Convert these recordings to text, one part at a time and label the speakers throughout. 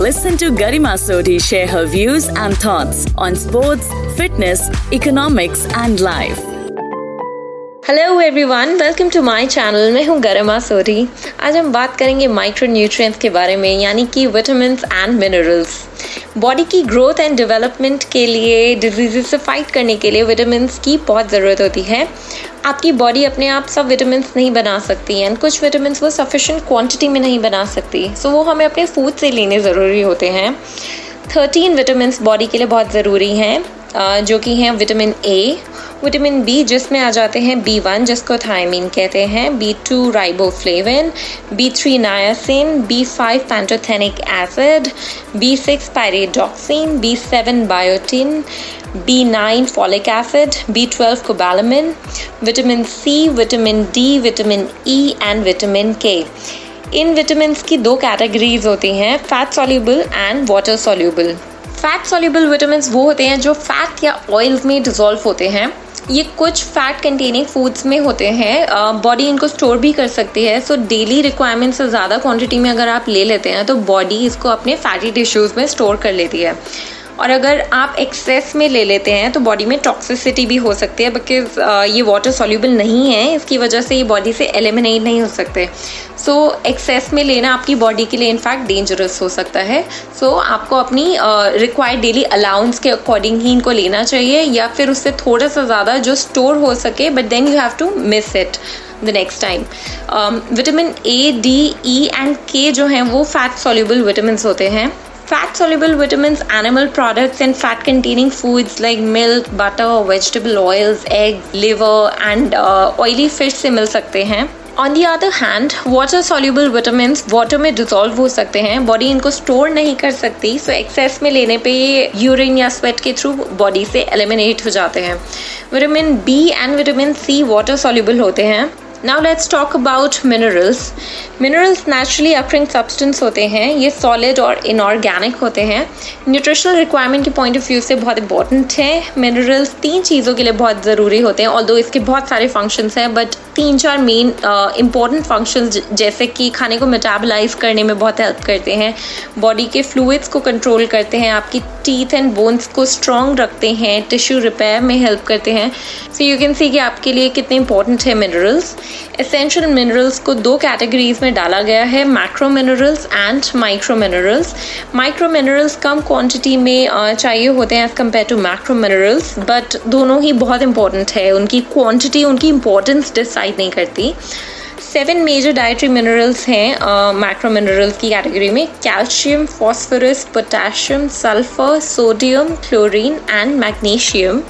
Speaker 1: Listen to Garima Sodhi share her views and thoughts on sports, fitness, economics, and life.
Speaker 2: Hello everyone welcome to my channel मैं हूँ गरिमा सोरी आज हम बात करेंगे micro nutrients के बारे में यानी कि विटामिन एंड मिनरल्स बॉडी की ग्रोथ एंड डेवलपमेंट के लिए डिज़ीज़ से फाइट करने के लिए विटामिन की बहुत ज़रूरत होती है। आपकी बॉडी अपने आप सब विटामिन नहीं बना सकती एंड कुछ विटामिन वो सफिशेंट क्वांटिटी में नहीं बना सकती। सो so, वो हमें अपने फ़ूड से लेने ज़रूरी होते हैं। थर्टीन विटामिन बॉडी के लिए बहुत ज़रूरी हैं। जो कि हैं विटामिन ए विटामिन बी जिसमें आ जाते हैं बी वन जिसको थायमीन कहते हैं B two riboflavin B three niacin B five pantothenic acid B six pyridoxine B seven biotin B nine folic acid B twelve cobalamin vitamin C vitamin D vitamin E and vitamin K in vitamin की दो categories होती हैं fat soluble and water soluble fat soluble vitamin वो होते हैं जो fat या oils में डिजोल्व होते हैं। ये कुछ फैट कंटेनिंग फूड्स में होते हैं। बॉडी इनको स्टोर भी कर सकती है। सो डेली रिक्वायरमेंट से ज़्यादा क्वांटिटी में अगर आप ले लेते हैं तो बॉडी इसको अपने फैटी टिश्यूज़ में स्टोर कर लेती है। और अगर आप एक्सेस में ले लेते हैं तो बॉडी में टॉक्सिसिटी भी हो सकती है बिकॉज़ uh, ये वाटर सॉल्यूबल नहीं है इसकी वजह से ये बॉडी से एलिमिनेट नहीं हो सकते। सो so, एक्सेस में लेना आपकी बॉडी के लिए इनफैक्ट डेंजरस हो सकता है। सो so, आपको अपनी रिक्वायर्ड डेली अलाउंस के अकॉर्डिंग ही इनको लेना चाहिए या फिर उससे थोड़ा सा ज़्यादा जो स्टोर हो सके but then you have to miss it the next time vitamin A D E and K जो हैं वो फैट सॉल्यूबल विटामिन होते हैं। Fat soluble vitamins, animal products, and fat containing foods like milk, butter, vegetable oils, egg, liver, and uh, oily fish से मिल सकते हैं. On the other hand water soluble vitamin water में dissolve हो सकते हैं. बॉडी इनको स्टोर नहीं कर सकती सो so एक्सेस में लेने पे ये यूरिन या स्वेट के थ्रू बॉडी से एलिमिनेट हो जाते हैं. Vitamin B and vitamin C water soluble होते हैं. Now let's talk about minerals minerals naturally occurring substance होते हैं, ये सॉलिड और इनऑर्गेनिक होते हैं। न्यूट्रिशनल रिक्वायरमेंट के पॉइंट ऑफ़ व्यू से बहुत इंपॉर्टेंट है। मिनरल्स तीन चीज़ों के लिए बहुत ज़रूरी होते हैं ऑल इसके बहुत सारे फ़ंक्शंस हैं बट तीन चार मेन इंपॉर्टेंट फ़ंक्शंस जैसे कि खाने को मेटाबलाइज करने में बहुत हेल्प करते हैं। बॉडी के फ्लूड्स को कंट्रोल करते हैं, आपकी टीथ एंड बोन्स को स्ट्रॉन्ग रखते हैं टिश्यू रिपेयर में हेल्प करते हैं। सो यू कैन सी कि आपके लिए कितने इंपॉर्टेंट है मिनरल्स एसेंशियल मिनरल्स को दो कैटेगरीज में डाला गया है macro minerals and micro minerals micro minerals come quantity में चाहिए होते हैं as compare to macro minerals but दोनों ही बहुत इंपॉर्टेंट है। उनकी क्वांटिटी उनकी इंपॉर्टेंस डिसाइड नहीं करती। सेवन मेजर डाइट्री मिनरल्स हैं माइक्रो मिनरल्स की कैटेगरी में calcium phosphorus potassium sulphur sodium chlorine and magnesium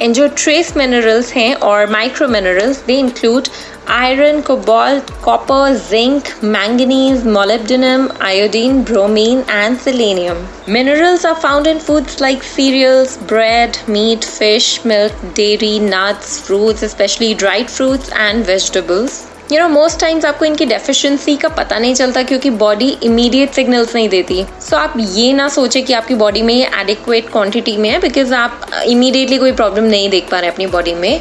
Speaker 2: and जो ट्रेस मिनरल्स हैं और micro minerals they include iron cobalt copper zinc manganese molybdenum iodine bromine and selenium minerals are found in foods like cereals bread meat fish milk dairy nuts fruits specially dried fruits and vegetables you know most times आपको इनकी deficiency का पता नहीं चलता क्योंकि body immediate signals नहीं देती। So so, आप ये ना सोचे कि आपकी बॉडी में ये एडिक्वेट क्वांटिटी में है बिकॉज़ आप इमीडिएटली कोई प्रॉब्लम नहीं देख पा रहे अपनी बॉडी में।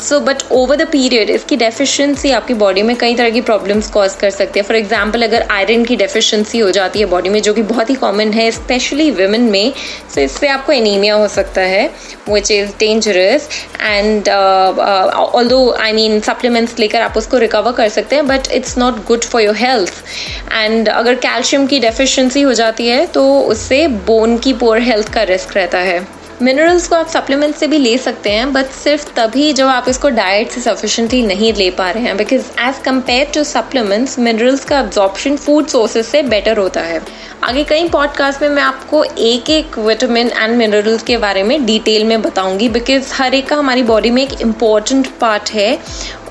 Speaker 2: So but over the period इसकी डेफिशिएंसी आपकी बॉडी में कई तरह की प्रॉब्लम्स कॉज कर सकती है. फॉर एग्ज़ाम्पल अगर आयरन की डेफिशिएंसी हो जाती है बॉडी में, जो कि बहुत ही कॉमन है स्पेशली वुमेन में सो so इससे आपको एनीमिया हो सकता है which is dangerous and all though I mean supplements लेकर आप उसको रिकवर कर सकते हैं but it's not good for your health and अगर कैल्शियम की डेफिशिएंसी हो जाती है तो उससे बोन की पोअर हेल्थ का रिस्क रहता है. मिनरल्स को आप सप्लीमेंट से भी ले सकते हैं बट सिर्फ़ तभी जब आप इसको डाइट से सफिशेंटली नहीं ले पा रहे हैं because as compare to supplements minerals का अब्जॉर्प्शन फ़ूड सोर्सेज से बेटर होता है। आगे कई पॉडकास्ट में मैं आपको एक एक विटामिन एंड मिनरल्स के बारे में डिटेल में बताऊँगी बिकॉज़ हर एक का हमारी बॉडी में एक इंपॉर्टेंट पार्ट है।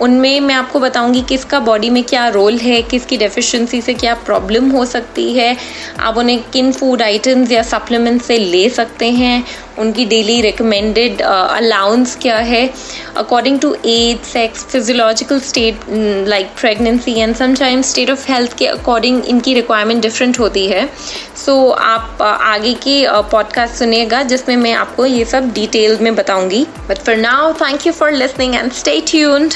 Speaker 2: उनमें मैं आपको बताऊँगी किसका बॉडी में क्या रोल है किसकी डेफिशिएंसी से क्या प्रॉब्लम हो सकती है। आप उन्हें किन फ़ूड आइटम्स या सप्लीमेंट से ले सकते हैं उनकी डेली रिकमेंडेड अलाउंस क्या है? According to age sex physiological state like pregnancy and sometimes state of health के अकॉर्डिंग इनकी रिक्वायरमेंट डिफरेंट होती है। सो so, आप uh, आगे की पॉडकास्ट uh, सुनिएगा जिसमें मैं आपको ये सब डिटेल में बताऊँगी। But for now thank you for listening and stay tuned